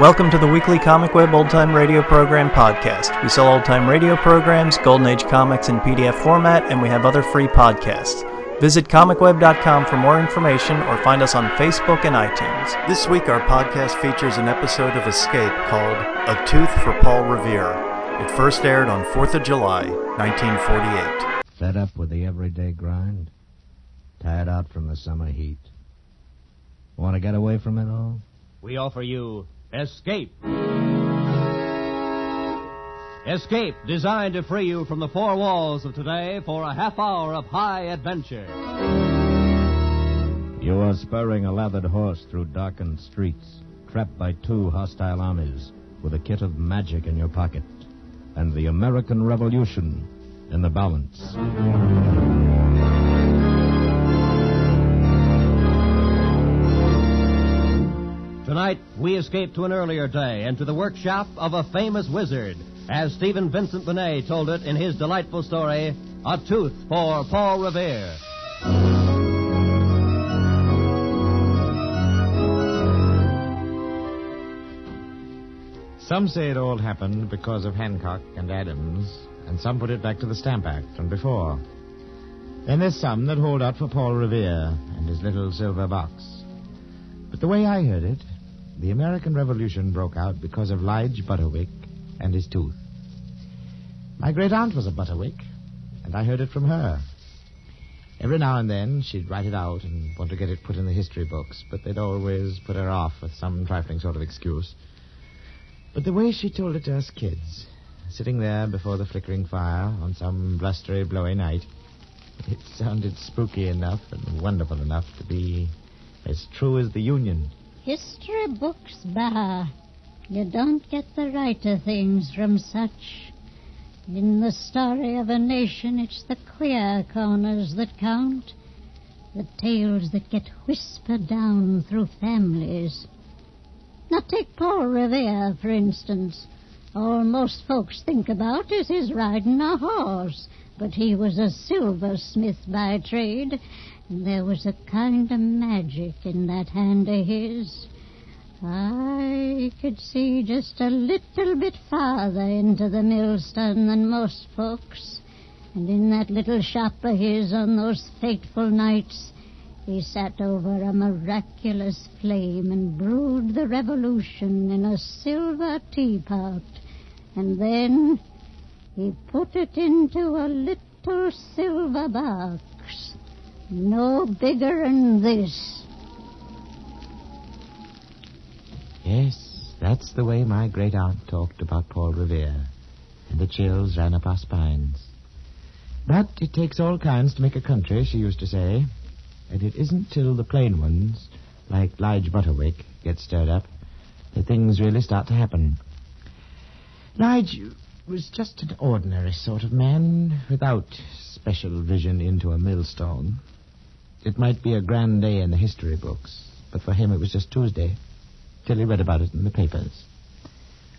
Welcome to the weekly Comic Web Old Time Radio Program podcast. We sell old time radio programs, Golden Age comics in PDF format, and we have other free podcasts. Visit comicweb.com for more information or find us on Facebook and iTunes. This week, our podcast features an episode of Escape called A Tooth for Paul Revere. It first aired on 4th of July, 1948. Fed up with the everyday grind? Tired out from the summer heat? Want to get away from it all? We offer you Escape. Escape, designed to free you from the four walls of today for a half hour of high adventure. You are spurring a lathered horse through darkened streets, trapped by two hostile armies, with a kit of magic in your pocket, and the American Revolution in the balance. Tonight, we escape to an earlier day and to the workshop of a famous wizard, as Stephen Vincent Benet told it in his delightful story, A Tooth for Paul Revere. Some say it all happened because of Hancock and Adams, and some put it back to the Stamp Act and before. Then there's some that hold out for Paul Revere and his little silver box. But the way I heard it, the American Revolution broke out because of Lige Butterwick and his tooth. My great aunt was a Butterwick, and I heard it from her. Every now and then she'd write it out and want to get it put in the history books, but they'd always put her off with some trifling sort of excuse. But the way she told it to us kids, sitting there before the flickering fire on some blustery, blowy night, it sounded spooky enough and wonderful enough to be as true as the Union. History books, bah. You don't get the right of things from such. In the story of a nation, it's the queer corners that count. The tales that get whispered down through families. Now take Paul Revere, for instance. All most folks think about is his riding a horse, but he was a silversmith by trade, there was a kind of magic in that hand of his. I could see just a little bit farther into the millstone than most folks. And in that little shop of his on those fateful nights, he sat over a miraculous flame and brewed the revolution in a silver teapot. And then he put it into a little silver box. No bigger than this. Yes, that's the way my great aunt talked about Paul Revere, and the chills ran up our spines. But it takes all kinds to make a country, she used to say, and it isn't till the plain ones, like Lige Butterwick, get stirred up, that things really start to happen. Lige was just an ordinary sort of man, without special vision into a millstone. It might be a grand day in the history books, but for him it was just Tuesday, till he read about it in the papers.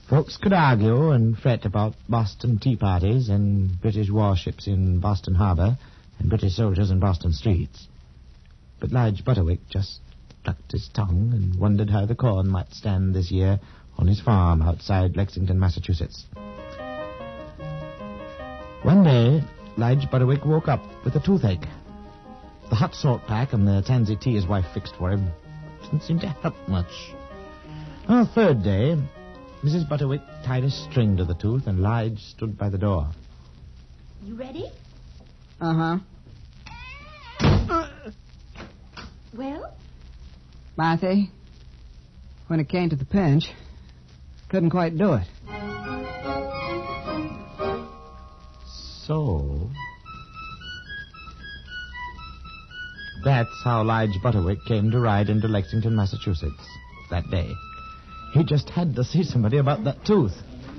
Folks could argue and fret about Boston tea parties and British warships in Boston Harbor and British soldiers in Boston streets. But Lige Butterwick just clucked his tongue and wondered how the corn might stand this year on his farm outside Lexington, Massachusetts. One day, Lige Butterwick woke up with a toothache. The hot salt pack and the tansy tea his wife fixed for him didn't seem to help much. On the third day, Mrs. Butterwick tied a string to the tooth and Lige stood by the door. You ready? Uh huh. Well, Marthy, when it came to the pinch, couldn't quite do it. So. That's how Lige Butterwick came to ride into Lexington, Massachusetts that day. He just had to see somebody about that tooth.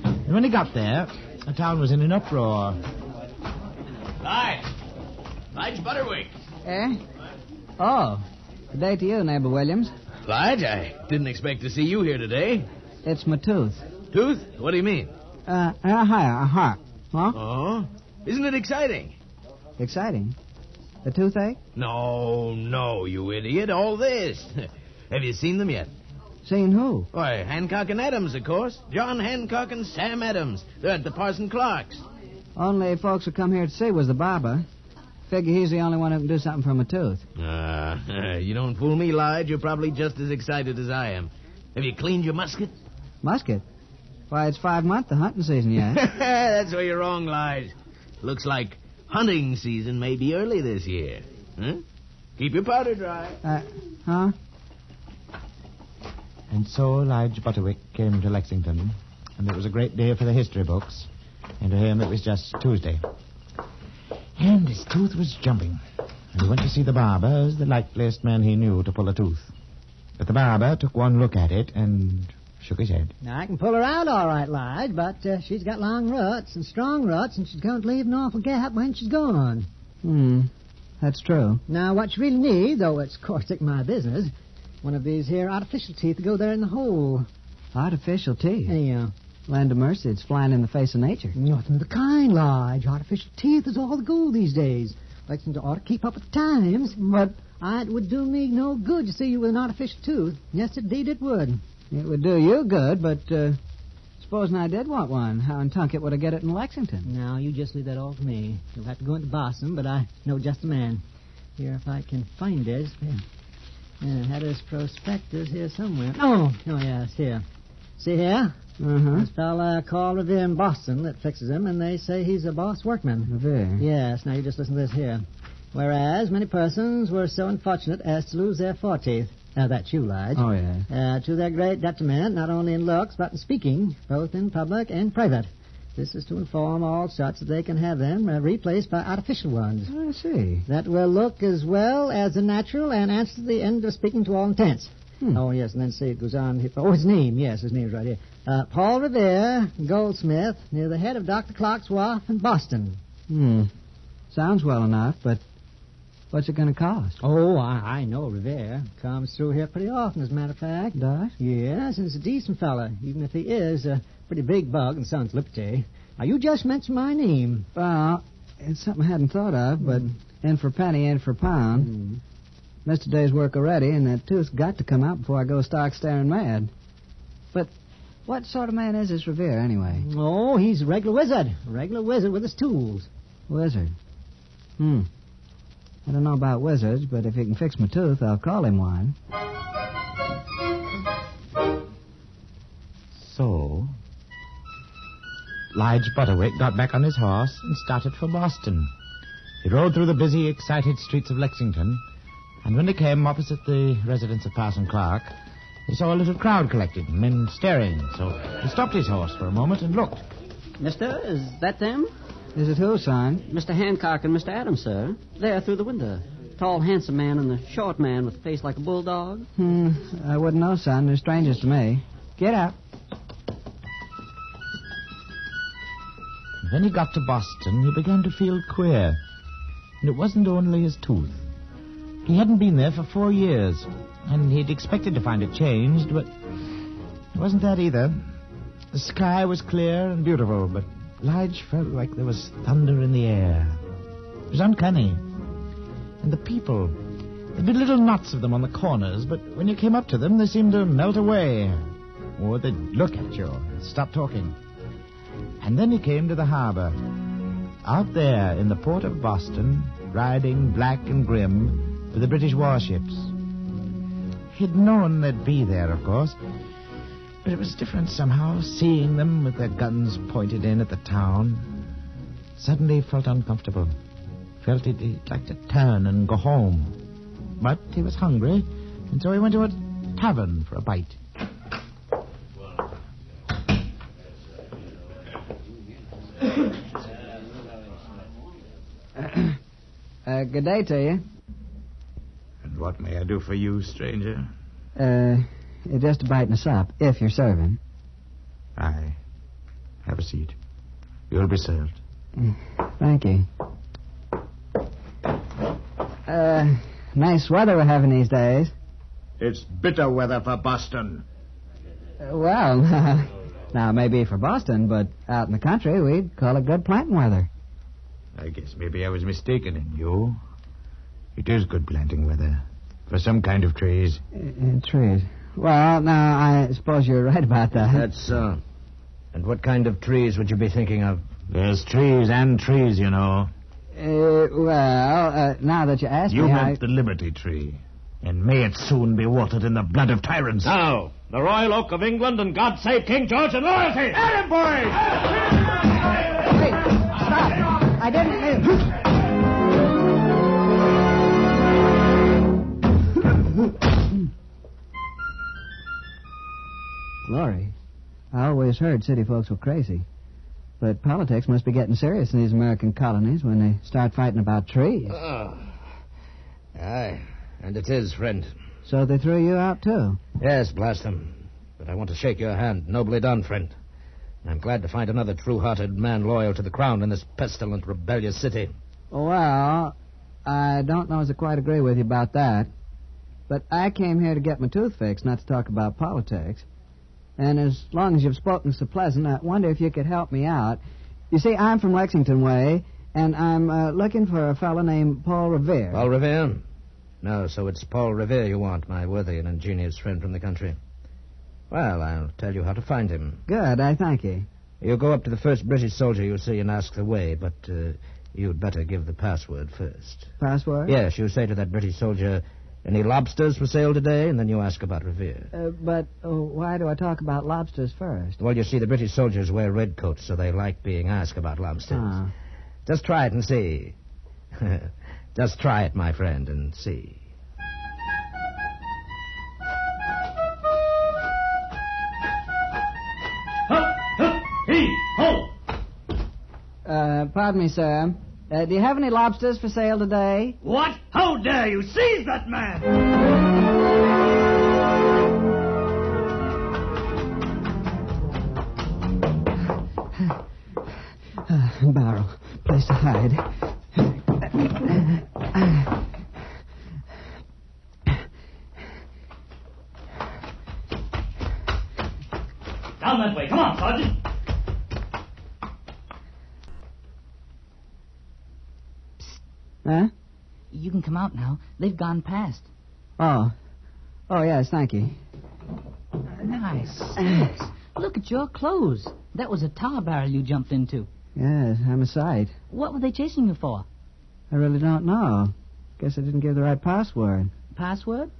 And when he got there, the town was in an uproar. Lige. Lige Butterwick. Eh? Oh, good day to you, neighbor Williams. Lige, I didn't expect to see you here today. It's my tooth. Tooth? What do you mean? Uh, uh, hi, uh, huh. Huh? Oh? Isn't it exciting? Exciting. The toothache? No, no, you idiot. All this. Have you seen them yet? Seen who? Why, Hancock and Adams, of course. John Hancock and Sam Adams. They're at the Parson Clark's. Only folks who come here to see was the barber. Figure he's the only one who can do something for my tooth. Uh, you don't fool me, Lige. You're probably just as excited as I am. Have you cleaned your musket? Musket? Why, it's five months the hunting season yet. That's where you're wrong, Lige. Looks like hunting season may be early this year. Huh? Keep your powder dry. uh, huh? And so Lige Butterwick came to Lexington, and it was a great day for the history books. And to him, it was just Tuesday. And his tooth was jumping. And he went to see the barber as the likeliest man he knew to pull a tooth. But the barber took one look at it and shook his head. Now, I can pull her out all right, Lige, but uh, she's got long roots and strong roots, and she's going to leave an awful gap when she's gone. Hmm. That's true. Now, what you really need, though it's, of course, take my business, one of these here artificial teeth to go there in the hole. Artificial teeth. Yeah. Land of mercy, it's flying in the face of nature. Nothing of the kind, Lige. Artificial teeth is all the gold these days. Lexington ought to keep up with the times. But Ah, It would do me no good to see you with an artificial tooth. Yes, indeed it would. It would do you good, but uh, supposing I did want one, how in Tunket would I get it in Lexington? Now, you just leave that all to me. You'll have to go into Boston, but I know just the man. Here, if I can find it. Yeah, had his prospectus here somewhere. Oh, oh, yes, here. See here? Uh-huh. This fella called Revere in Boston that fixes him, and they say he's a boss workman. Revere. Yes, now you just listen to this here. Whereas many persons were so unfortunate as to lose their foreteeth. Now that's you, Lige. Oh, yeah. Uh, to their great detriment, not only in looks, but in speaking, both in public and private. This is to inform all such that they can have them uh, replaced by artificial ones. I see. That will look as well as the natural and answer the end of speaking to all intents. Hmm. Oh, yes, and then see, it goes on. Oh, his name, yes, his name's right here. Uh, Paul Revere, goldsmith, near the head of Dr. Clark's wharf in Boston. Hmm. Sounds well enough, but what's it going to cost? Oh, I, I know Revere. Comes through here pretty often, as a matter of fact. Does? Yes, and he's a decent fella, even if he is a pretty big bug and sounds liberty. Now, you just mentioned my name. Well, it's something I hadn't thought of, but in for penny, in for pound. Hmm. Missed a day's work already, and that tooth's got to come out before I go stark staring mad. But what sort of man is this Revere, anyway? Oh, he's a regular wizard. A regular wizard with his tools. Wizard. Hmm. I don't know about wizards, but if he can fix my tooth, I'll call him one. So, Lige Butterwick got back on his horse and started for Boston. He rode through the busy, excited streets of Lexington, and when he came opposite the residence of Parson Clark, he saw a little crowd collected, men staring. So he stopped his horse for a moment and looked. Mister, is that them? Is it who, son? Mr. Hancock and Mr. Adams, sir. There through the window. Tall, handsome man and the short man with a face like a bulldog. Hmm. I wouldn't know, son. They're strangers to me. Get out. When he got to Boston, he began to feel queer. And it wasn't only his tooth. He hadn't been there for four years, and he'd expected to find it changed, but it wasn't that either. The sky was clear and beautiful, but Lige felt like there was thunder in the air. It was uncanny. And the people, there'd be little knots of them on the corners, but when you came up to them, they seemed to melt away. Or they'd look at you stop talking. And then he came to the harbor. Out there in the port of Boston, riding black and grim with the British warships. He'd known they'd be there, of course, but it was different somehow, seeing them with their guns pointed in at the town. Suddenly he felt uncomfortable. Felt he'd, he'd like to turn and go home. But he was hungry, and so he went to a tavern for a bite. Uh, good day to you. And what may I do for you, stranger? Uh, just a bite and a sup, if you're serving. I Have a seat. You'll be served. Thank you. Uh, nice weather we're having these days. It's bitter weather for Boston. Uh, well, now maybe for Boston, but out in the country we'd call it good planting weather. I guess maybe I was mistaken in you. It is good planting weather. For some kind of trees. Uh, trees. Well, now, I suppose you're right about that. That's so. And what kind of trees would you be thinking of? There's trees and trees, you know. Uh, well, uh, now that you ask You me, meant I... the Liberty Tree. And may it soon be watered in the blood of tyrants. Now, the Royal Oak of England and God save King George and loyalty! At him, boys! Wait, stop. I didn't mean... I always heard city folks were crazy. But politics must be getting serious in these American colonies when they start fighting about trees. Oh. Aye, and it is, friend. So they threw you out, too. Yes, blast them. But I want to shake your hand. Nobly done, friend. And I'm glad to find another true-hearted man loyal to the crown in this pestilent, rebellious city. Well, I don't know as I quite agree with you about that. But I came here to get my tooth fixed, not to talk about politics. And as long as you've spoken so pleasant, I wonder if you could help me out. You see, I'm from Lexington Way, and I'm uh, looking for a fellow named Paul Revere. Paul Revere? No, so it's Paul Revere you want, my worthy and ingenious friend from the country. Well, I'll tell you how to find him. Good, I thank you. You go up to the first British soldier you see and ask the way, but uh, you'd better give the password first. Password? Yes, you say to that British soldier, any lobsters for sale today? And then you ask about Revere. Uh, but uh, why do I talk about lobsters first? Well, you see, the British soldiers wear red coats, so they like being asked about lobsters. Ah. Just try it and see. Just try it, my friend, and see. He, ho! Uh, pardon me, sir. Uh, do you have any lobsters for sale today? What? How dare you seize that man? Uh, barrel. Place to hide. Down that way. Come on, Sergeant. Huh? You can come out now. They've gone past. Oh. Oh, yes, thank you. Nice. Nice. Look at your clothes. That was a tar barrel you jumped into. Yes, I'm a sight. What were they chasing you for? I really don't know. Guess I didn't give the right password. Password?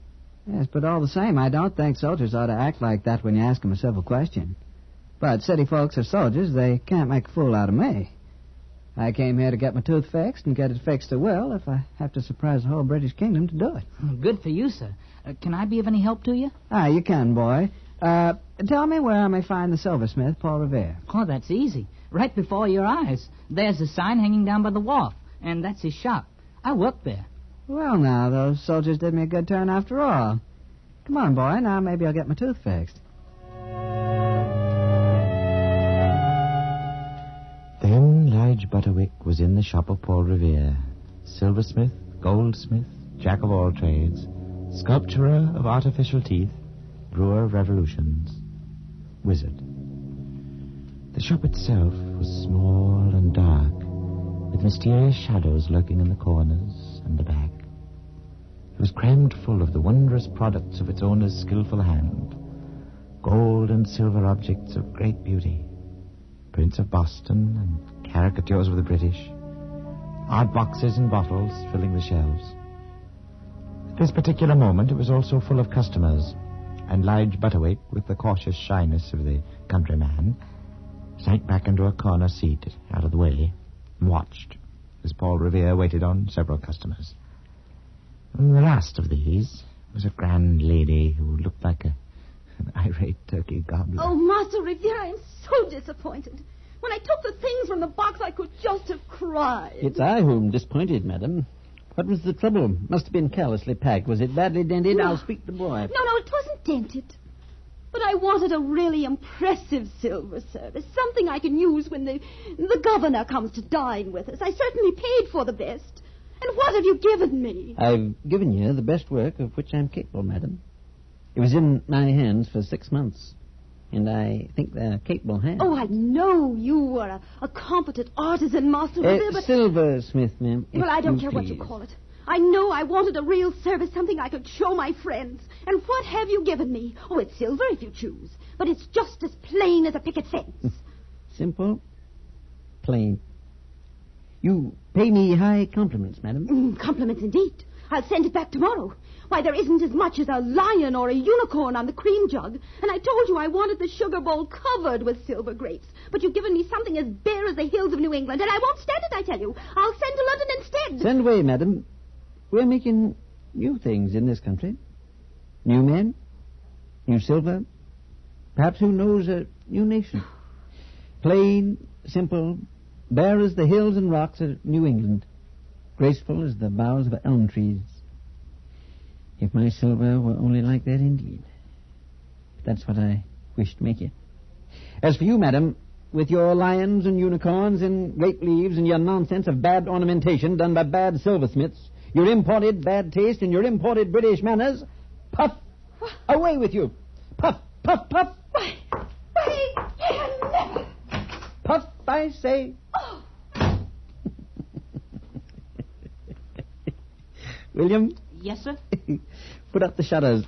Yes, but all the same, I don't think soldiers ought to act like that when you ask them a civil question. But city folks are soldiers. They can't make a fool out of me. I came here to get my tooth fixed and get it fixed at will if I have to surprise the whole British kingdom to do it. Good for you, sir. Uh, can I be of any help to you? Ah, you can, boy. Uh, tell me where I may find the silversmith, Paul Revere. Oh, that's easy. Right before your eyes. There's a sign hanging down by the wharf, and that's his shop. I work there. Well, now, those soldiers did me a good turn after all. Come on, boy. Now maybe I'll get my tooth fixed. Lige Butterwick was in the shop of Paul Revere, silversmith, goldsmith, jack of all trades, sculpturer of artificial teeth, brewer of revolutions, wizard. The shop itself was small and dark, with mysterious shadows lurking in the corners and the back. It was crammed full of the wondrous products of its owner's skilful hand, gold and silver objects of great beauty, prints of Boston and caricatures of the British, odd boxes and bottles filling the shelves. At this particular moment, it was also full of customers, and Lige Butterwick, with the cautious shyness of the countryman, sank back into a corner seat out of the way and watched as Paul Revere waited on several customers. And the last of these was a grand lady who looked like a, an irate turkey gobbler. Oh, Master Revere, I am so disappointed. When I took the things from the box, I could just have cried. It's I whom disappointed, madam. What was the trouble? Must have been carelessly packed. Was it badly dented? I'll speak to the boy. No, no, it wasn't dented. But I wanted a really impressive silver service, something I can use when the the governor comes to dine with us. I certainly paid for the best. And what have you given me? I've given you the best work of which I'm capable, madam. It was in my hands for six months, and I think they're capable hands. Oh, I know you were a, a competent artisan, Master Uh, Revere, but... silversmith, ma'am. Well, I don't care what you call it. I know I wanted a real service, something I could show my friends. And what have you given me? Oh, it's silver if you choose, but it's just as plain as a picket fence. Simple, plain. You pay me high compliments, madam. Mm, compliments indeed. I'll send it back tomorrow. Why, there isn't as much as a lion or a unicorn on the cream jug. And I told you I wanted the sugar bowl covered with silver grapes. But you've given me something as bare as the hills of New England, and I won't stand it, I tell you. I'll send to London instead. Send away, madam. We're making new things in this country. New men, new silver, perhaps who knows a new nation. Plain, simple, bare as the hills and rocks of New England, graceful as the boughs of elm trees. If my silver were only like that indeed. That's what I wish to make it. As for you, madam, with your lions and unicorns and grape leaves and your nonsense of bad ornamentation done by bad silversmiths, your imported bad taste and your imported British manners, puff, away with you. Puff, puff, puff. Why, why, never. Puff, I say. Oh, William, Yes, sir? put up the shutters.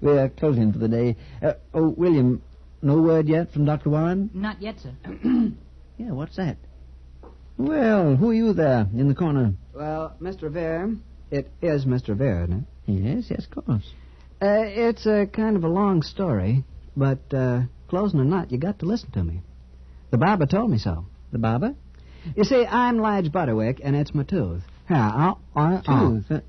We're closing for the day. Uh, oh, William, no word yet from Dr. Warren? Not yet, sir. Yeah, what's that? Well, who are you there in the corner? Well, Mr. Vere. it is Mr. Vere, isn't it? Yes, yes, of course. Uh, it's a kind of a long story, but uh, closing or not, you got to listen to me. The barber told me so. The barber? You see, I'm Lige Butterwick, and it's my tooth. I'll, I'll- Tooth.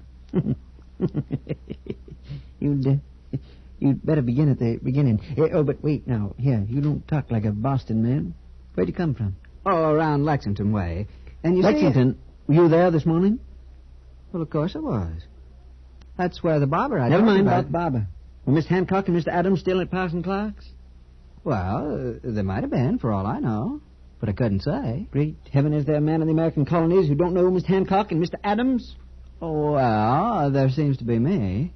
you'd, uh, you'd better begin at the beginning. Eh, oh, but wait now. Here, you don't talk like a Boston man. Where'd you come from? Oh, around Lexington way. And you Lexington. Were you there this morning? Well, of course I was. That's where the barber I Never mind about... about Barber. Were Miss Hancock and Mr. Adams still at Parson Clark's? Well, uh, they might have been, for all I know. But I couldn't say. Great heaven, is there a man in the American colonies who don't know Mr. Hancock and Mr. Adams? Oh, well, there seems to be me.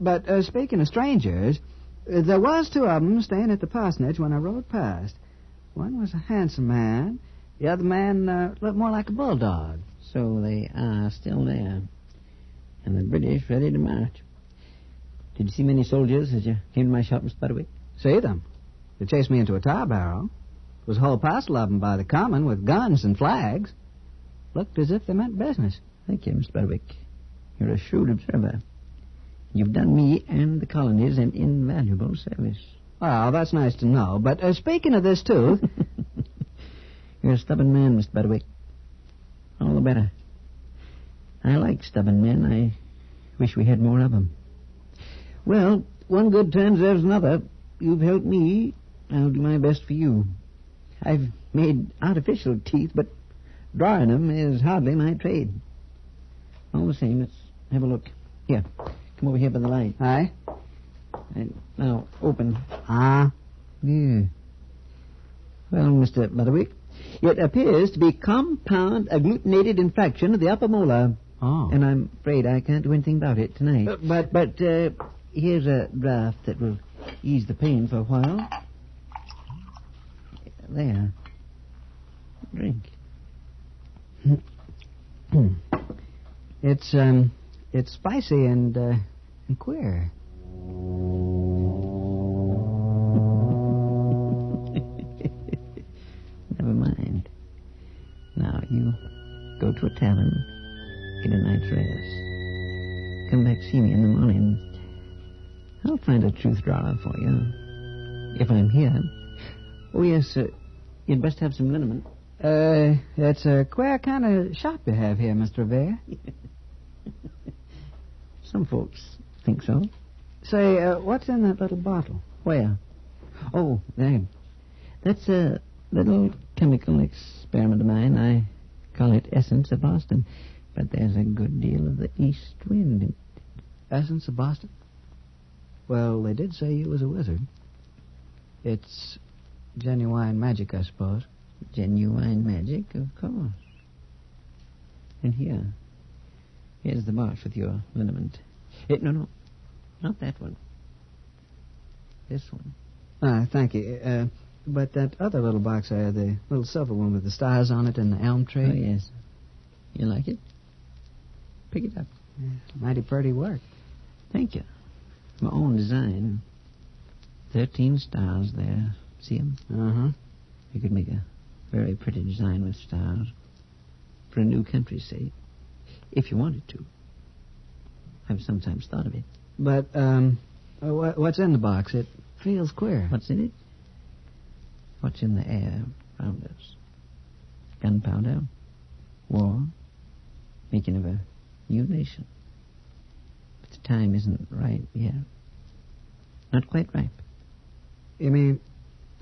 But uh, speaking of strangers, uh, there was two of them staying at the parsonage when I rode past. One was a handsome man. The other man uh, looked more like a bulldog. So they are still there. And the British ready to march. Did you see many soldiers as you came to my shop, Mr. Butterwick? See them? They chased me into a tar barrel. There was a whole parcel of them by the common with guns and flags. Looked as if they meant business. Thank you, Mr. Butterwick. You're a shrewd observer. You've done me and the colonies an invaluable service. Well, that's nice to know. But uh, speaking of this tooth, You're a stubborn man, Mr. Butterwick. All the better. I like stubborn men. I wish we had more of them. Well, one good turn deserves another. You've helped me. I'll do my best for you. I've made artificial teeth, but drawing them is hardly my trade. All the same, let's have a look. Here, come over here by the light. aye? And now, open. Ah, Yeah. Well, Mr. Butterwick, it appears to be compound agglutinated infection of the upper molar. oh. And I'm afraid I can't do anything about it tonight. Uh, but- but uh, here's a draft that will ease the pain for a while. There. Drink. It's um, it's spicy and uh, and queer. Never mind. Now you go to a tavern, get a night's rest. Come back see me in the morning. I'll find a tooth drawer for you. If I'm here. Oh, yes, uh, you'd best have some liniment. Uh, it's a queer kind of shop you have here, Mr. Revere. Some folks think so. Say, uh, what's in that little bottle? Where? Oh, there. That's a little chemical experiment of mine. I call it Essence of Boston. But there's a good deal of the east wind in it. Essence of Boston? Well, they did say you was a wizard. It's genuine magic, I suppose. Genuine magic, of course. And here. Here's the box with your liniment. Eh, no, no. Not that one. This one. Ah, thank you. Uh, but that other little box there, the little silver one with the stars on it and the elm tree. Oh, yes. You like it? Pick it up. Mighty pretty work. Thank you. My own design. Thirteen stars there. See 'em? Uh-huh. You could make a very pretty design with stars. For a new country, say. If you wanted to. I've sometimes thought of it. But, um, uh, what's in the box? It feels queer. What's in it? What's in the air around us? Gunpowder, war, making of a new nation. But the time isn't right yet. Not quite ripe. You mean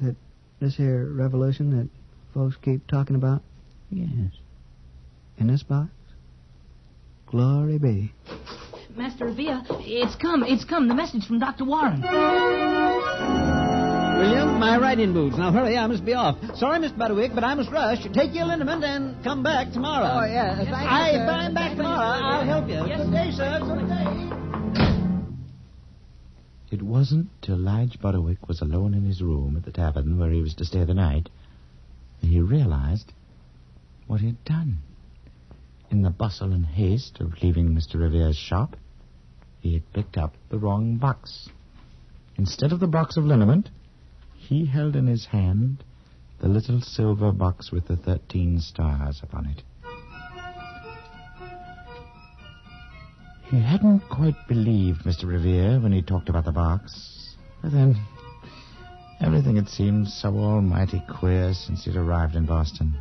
that this here revolution that folks keep talking about Yes. in this box? Glory be. Master Revere, it's come, it's come. The message from Dr. Warren. William, my riding boots. Now hurry, I must be off. Sorry, Mr. Butterwick, but I must rush. Take your liniment and come back tomorrow. Oh, yeah, thank I, sir. if I'm back tomorrow, I'll help you. Good day, sir. Good day. It wasn't till Lige Butterwick was alone in his room at the tavern where he was to stay the night that he realized what he'd done. In the bustle and haste of leaving Mr. Revere's shop, he had picked up the wrong box. Instead of the box of liniment, he held in his hand the little silver box with the thirteen stars upon it. He hadn't quite believed Mr. Revere when he talked about the box. But then, everything had seemed so almighty queer since he'd arrived in Boston.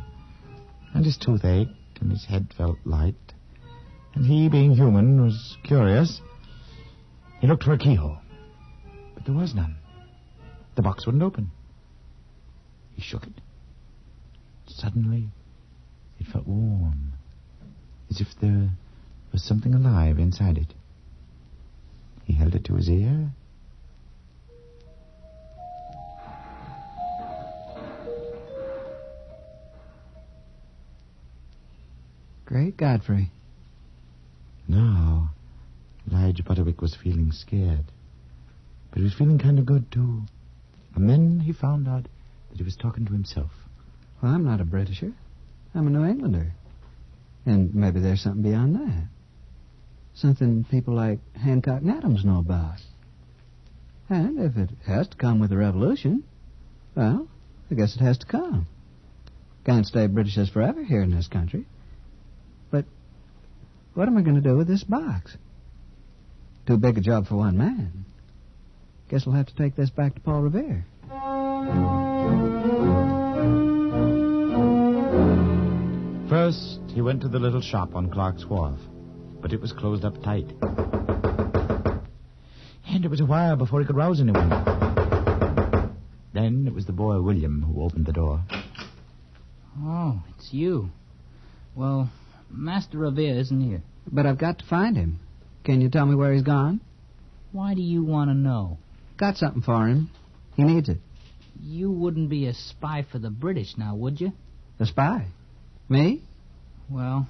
And his tooth ached, and his head felt light. And he, being human, was curious. He looked for a keyhole. But there was none. The box wouldn't open. He shook it. Suddenly, it felt warm, as if there was something alive inside it. He held it to his ear. Great Godfrey. Now, Lige Butterwick was feeling scared. But he was feeling kind of good, too. And then he found out that he was talking to himself. Well, I'm not a Britisher. I'm a New Englander. And maybe there's something beyond that. Something people like Hancock and Adams know about. And if it has to come with a revolution, well, I guess it has to come. Can't stay Britishers forever here in this country. But what am I going to do with this box? Too big a job for one man. Guess I'll have to take this back to Paul Revere. First, he went to the little shop on Clark's Wharf, but it was closed up tight. And it was a while before he could rouse anyone. Then it was the boy William who opened the door. Oh, it's you. Well, Master Revere isn't here. But I've got to find him. Can you tell me where he's gone? Why do you want to know? Got something for him. He needs it. You wouldn't be a spy for the British now, would you? A spy? Me? Well,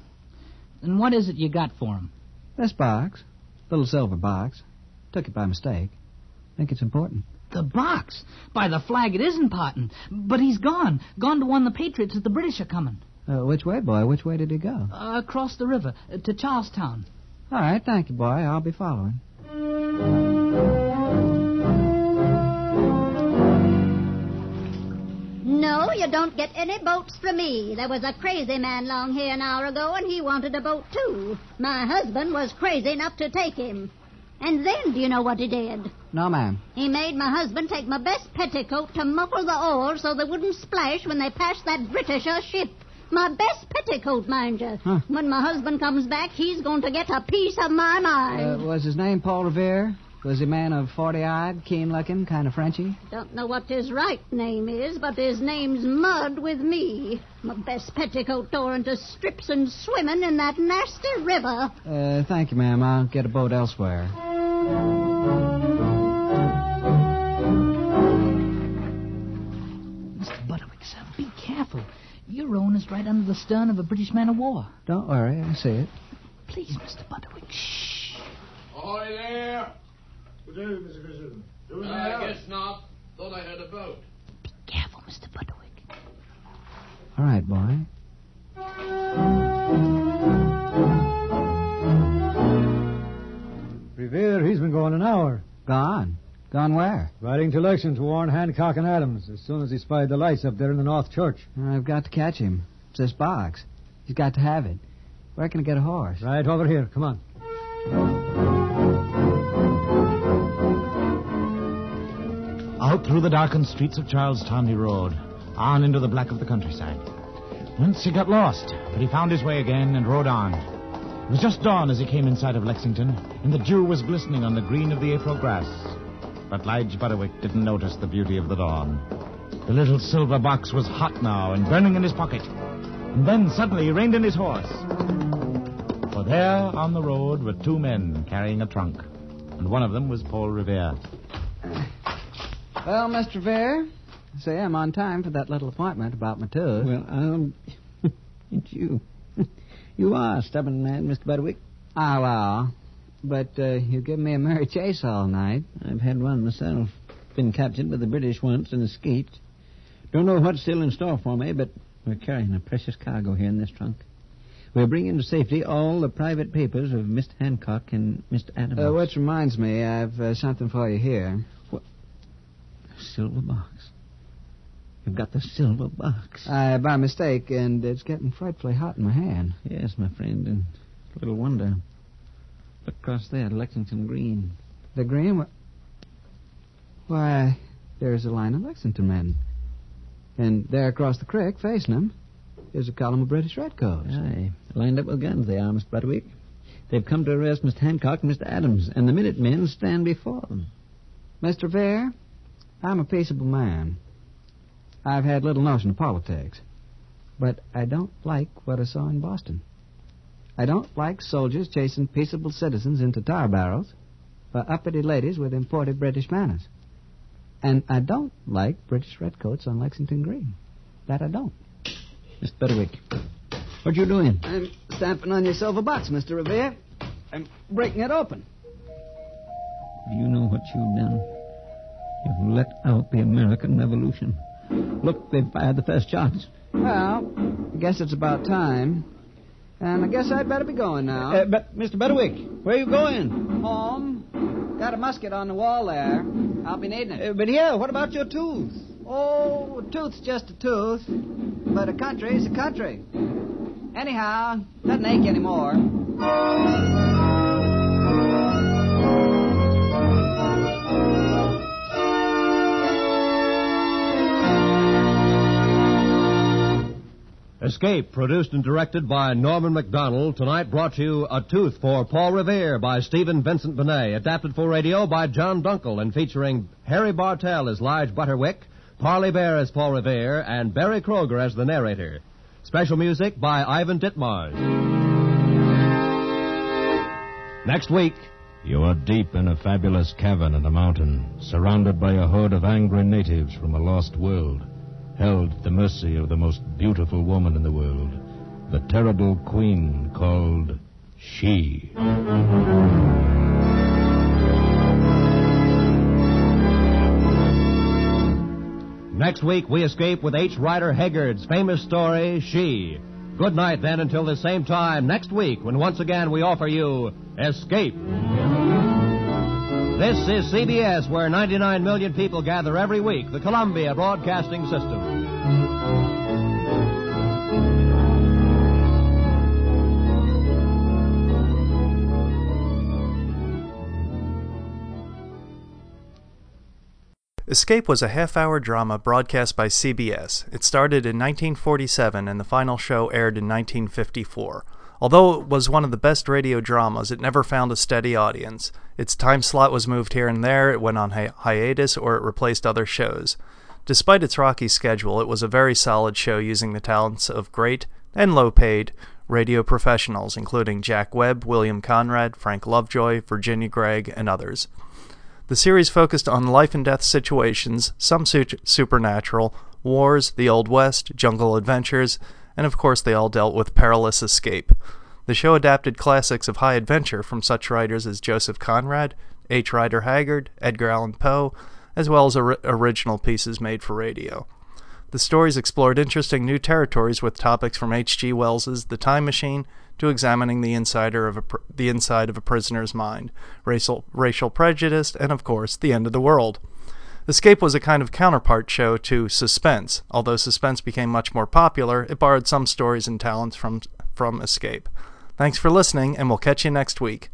then what is it you got for him? This box. Little silver box. Took it by mistake. Think it's important. The box. By the flag, it isn't important. But he's gone. Gone to warn the Patriots that the British are coming. Uh, which way, boy? Which way did he go? Uh, across the river, uh, to Charlestown. All right, thank you, boy. I'll be following. No, you don't get any boats from me. There was a crazy man long here an hour ago, and he wanted a boat, too. My husband was crazy enough to take him. And then, do you know what he did? No, ma'am. He made my husband take my best petticoat to muffle the oars so they wouldn't splash when they passed that Britisher ship. My best petticoat, mind you. Huh. When my husband comes back, he's going to get a piece of my Uh, mind. was his name Paul Revere? Was he a man of 40-eyed, keen-looking, kind of Frenchy? Don't know what his right name is, but his name's Mud with me. My best petticoat tore into strips and swimming in that nasty river. Uh, thank you, ma'am. I'll get a boat elsewhere. Mr. Butterwick, sir, be careful. Your own is right under the stern of a British man of war. Don't worry, I see it. Please, Mr. Butterwick, shh. Ahoy there! Good day, Mr. Christensen. Doing uh, I guess not. Thought I heard a boat. Be careful, Mr. Butterwick. All right, boy. Revere, he's been gone an hour. Gone? Gone where? Riding to Lexington to warn Hancock and Adams as soon as he spied the lights up there in the North Church. I've got to catch him. It's this box. He's got to have it. Where can I get a horse? Right over here. Come on. Out through the darkened streets of Charlestown he rode, on into the black of the countryside. Once he got lost, but he found his way again and rode on. It was just dawn as he came in sight of Lexington, and the dew was glistening on the green of the April grass. But Lige Butterwick didn't notice the beauty of the dawn. The little silver box was hot now and burning in his pocket. And then suddenly he reined in his horse. For there on the road were two men carrying a trunk, and one of them was Paul Revere. Well, Mr. Vere, say I'm on time for that little appointment about my tooth. Well, um, it's you. you are a stubborn man, Mr. Butterwick. I allow. But uh, you give me a merry chase all night. I've had one myself. Been captured by the British once and escaped. Don't know what's still in store for me, but we're carrying a precious cargo here in this trunk. We're bringing to safety all the private papers of Mr. Hancock and Mr. Adams. Uh, which reminds me, I've uh, something for you here. Silver box. You've got the silver box. Uh, by mistake, and it's getting frightfully hot in my hand. Yes, my friend, and little wonder. Look across there, at Lexington Green. The green? Why, there's a line of Lexington men. And there across the creek, facing them, is a column of British redcoats. Aye, lined up with guns they are, Mr. Butterwick. They've come to arrest Mr. Hancock and Mr. Adams, and the Minutemen stand before them. Mr. Vare, I'm a peaceable man. I've had little notion of politics. But I don't like what I saw in Boston. I don't like soldiers chasing peaceable citizens into tar barrels or uppity ladies with imported British manners. And I don't like British redcoats on Lexington Green. That I don't. Mr. Butterwick, What're you doing? I'm stamping on your silver box, Mr. Revere. I'm breaking it open. Do you know what you've done? You've let out the American Revolution. Look, they've fired the first shots. Well, I guess it's about time. And I guess I'd better be going now. Uh, but, Mr. Butterwick, where are you going? Home. Got a musket on the wall there. I'll be needing it. Uh, but here, what about your tooth? Oh, a tooth's just a tooth. But a country's a country. Anyhow, doesn't ache anymore. Escape, produced and directed by Norman Macdonnell, tonight brought you A Tooth for Paul Revere by Stephen Vincent Benet, adapted for radio by John Dunkel and featuring Harry Bartell as Lige Butterwick, Parley Baer as Paul Revere, and Berry Kroeger as the narrator. Special music by Ivan Ditmars. Next week, You are deep in a fabulous cavern in the mountain, surrounded by a horde of angry natives from a lost world, mercy of the most beautiful woman in the world, the terrible queen called She. Next week, we escape with H. Rider Haggard's famous story, She. Good night, then, until the same time next week when once again we offer you Escape. This is CBS, where 99 million people gather every week, the Columbia Broadcasting System. Escape was a half hour drama broadcast by CBS. It started in 1947 and the final show aired in 1954. Although it was one of the best radio dramas, it never found a steady audience. Its time slot was moved here and there, it went on hi- hiatus, or it replaced other shows. Despite its rocky schedule, it was a very solid show using the talents of great and low paid radio professionals, including Jack Webb, William Conrad, Frank Lovejoy, Virginia Gregg, and others. The series focused on life and death situations, some su- supernatural, wars, the Old West, jungle adventures, and of course they all dealt with perilous escape. The show adapted classics of high adventure from such writers as Joseph Conrad, H. Rider Haggard, Edgar Allan Poe, as well as or- original pieces made for radio. The stories explored interesting new territories with topics from H.G. Wells's The Time Machine to examining the insider of a pr- the inside of a prisoner's mind, racial racial prejudice, and of course, the end of the world. Escape was a kind of counterpart show to Suspense. Although Suspense became much more popular, it borrowed some stories and talents from, from Escape. Thanks for listening, and we'll catch you next week.